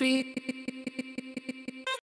Beep.